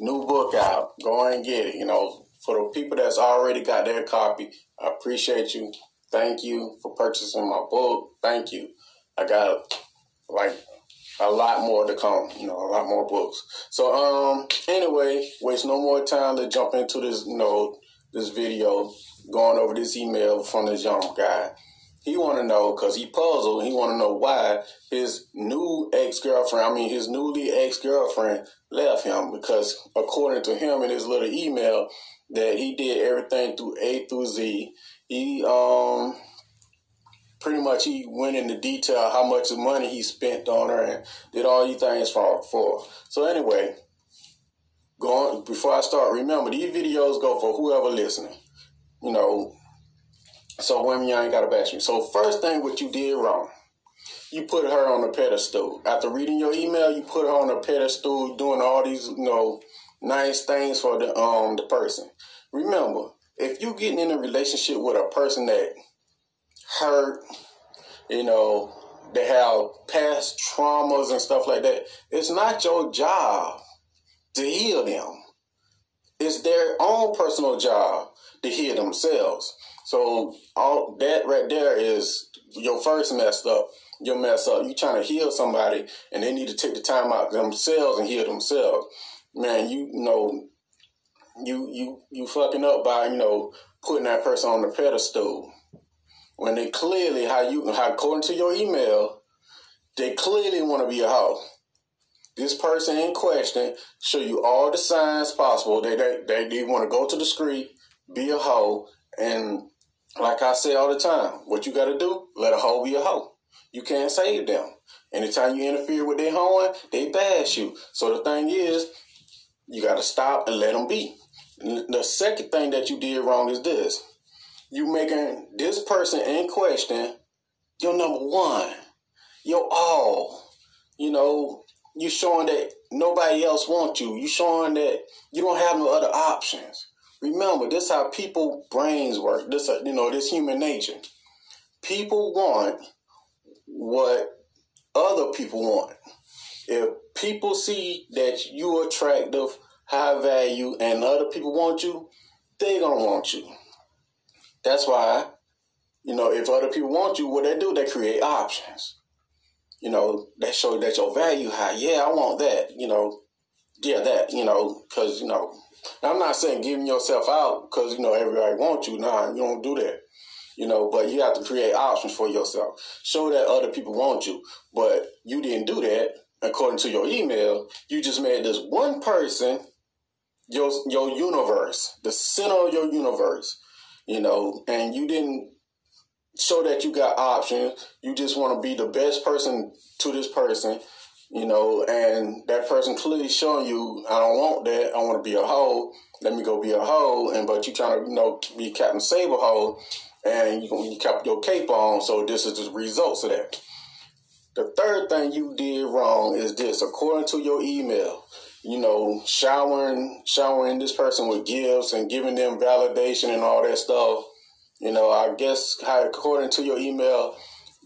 new book out. Go and get it. You know, for the people that's already got their copy, I appreciate you. Thank you for purchasing my book. Thank you. I got like a lot more to come, you know, a lot more books. So um anyway, waste no more time to jump into this, you know, this video, going over this email from this young guy. He want to know because he puzzled. He want to know why his new ex girlfriend, I mean his newly ex girlfriend, left him because according to him in his little email, that he did everything through A through Z. He um pretty much he went into detail how much money he spent on her and did all these things for for. So anyway, going before I start, remember these videos go for whoever listening. You know, so women, y'all ain't gotta bash me. So first thing, what you did wrong, you put her on a pedestal. After reading your email, you put her on a pedestal, doing all these you know nice things for the um the person. Remember, if you getting in a relationship with a person that hurt, you know, they have past traumas and stuff like that, it's not your job to heal them. It's their own personal job to heal themselves. So all that right there is your first messed up. Your mess up. You trying to heal somebody, and they need to take the time out themselves and heal themselves. Man, you, you know, you you you fucking up by you know putting that person on the pedestal when they clearly how you how according to your email, they clearly want to be a hoe. This person in question show you all the signs possible. They they they, they want to go to the street, be a hoe, and like I say all the time, what you got to do? Let a hoe be a hoe. You can't save them. Anytime you interfere with their hoeing, they bash you. So the thing is, you got to stop and let them be. The second thing that you did wrong is this you making this person in question your number one, your all. You know, you showing that nobody else wants you. You showing that you don't have no other options. Remember, this is how people brains work. This, uh, you know, this human nature. People want what other people want. If people see that you are attractive, high value, and other people want you, they gonna want you. That's why, you know, if other people want you, what they do, they create options. You know, they show that your value high. Yeah, I want that. You know, yeah, that. You know, because you know, I'm not saying giving yourself out because you know everybody wants you. Nah, you don't do that. You know, but you have to create options for yourself. Show that other people want you, but you didn't do that. According to your email, you just made this one person your your universe, the center of your universe you know, and you didn't show that you got options. You just want to be the best person to this person, you know, and that person clearly showing you, I don't want that. I want to be a hoe. Let me go be a hoe. And but you trying to, you know, be Captain Save-a-hoe, and you you kept your cape on. So this is the results of that. The third thing you did wrong is this, according to your email you know, showering showering this person with gifts and giving them validation and all that stuff. You know, I guess according to your email,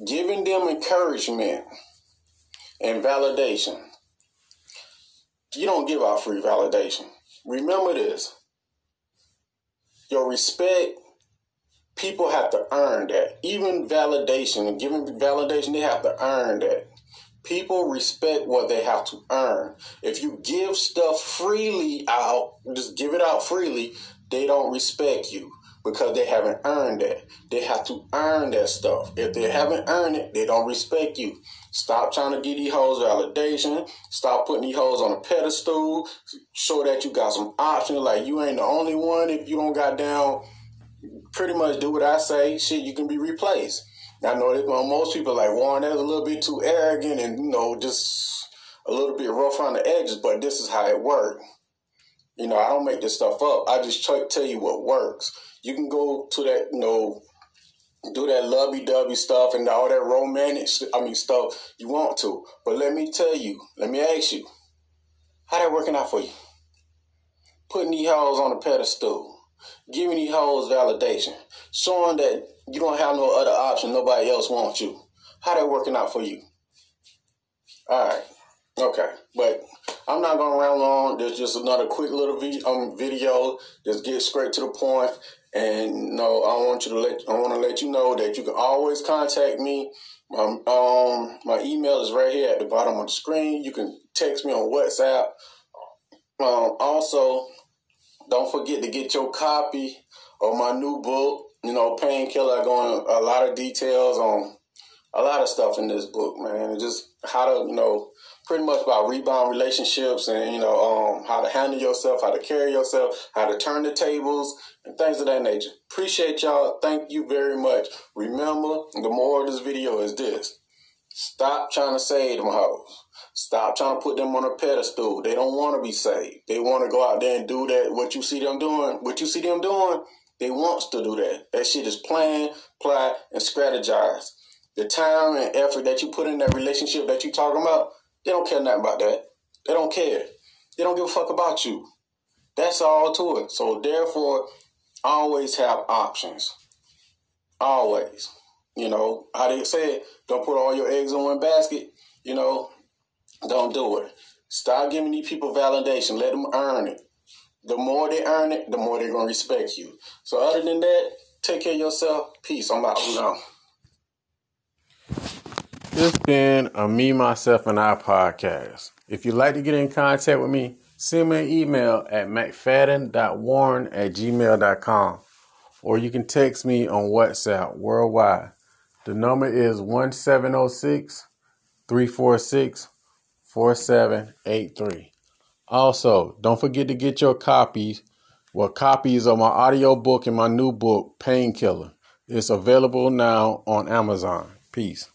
giving them encouragement and validation. You don't give out free validation. Remember this. Your respect, people have to earn that. Even validation and giving validation, they have to earn that. People respect what they have to earn. If you give stuff freely out, just give it out freely, they don't respect you because they haven't earned that. They have to earn that stuff. If they haven't earned it, they don't respect you. Stop trying to get these hoes validation. Stop putting these hoes on a pedestal. Show that you got some options. Like you ain't the only one. If you don't got down, pretty much do what I say. Shit, you can be replaced. I know that most people like Warren. That's a little bit too arrogant and you know just a little bit rough on the edges. But this is how it works. You know, I don't make this stuff up. I just try, tell you what works. You can go to that, you know, do that lovey-dovey stuff and all that romantic, I mean, stuff you want to. But let me tell you, let me ask you, how that working out for you? Putting these hoes on a pedestal, giving these hoes validation, showing that you don't have no other option. Nobody else wants you. How that working out for you? All right. Okay. But I'm not gonna ramble on. There's just another quick little video, um, video. Just get straight to the point. And no, I want you to let I want to let you know that you can always contact me. My um my email is right here at the bottom of the screen. You can text me on WhatsApp. Um, also, don't forget to get your copy of my new book. You know, Painkiller. Going a lot of details on a lot of stuff in this book, man. Just how to you know pretty much about rebound relationships and you know um, how to handle yourself, how to carry yourself, how to turn the tables, and things of that nature. Appreciate y'all. Thank you very much. Remember, the more of this video is this: stop trying to save them hoes. Stop trying to put them on a pedestal. They don't want to be saved. They want to go out there and do that. What you see them doing, what you see them doing, they wants to do that. That shit is plan, plot, and strategize. The time and effort that you put in that relationship that you talking about, they don't care nothing about that. They don't care. They don't give a fuck about you. That's all to it. So therefore, always have options. Always. You know, how they say don't put all your eggs in one basket. You know, don't do it. Stop giving these people validation. Let them earn it. The more they earn it, the more they're to respect you. So other than that, take care of yourself. Peace. I'm out. This been a Me, Myself, and I podcast. If you'd like to get in contact with me, send me an email at mcfadden.warren at gmail.com or you can text me on WhatsApp worldwide. The number is 1706 346 4783. Also, don't forget to get your copies, well, copies of my audio book and my new book, Painkiller. It's available now on Amazon. Peace.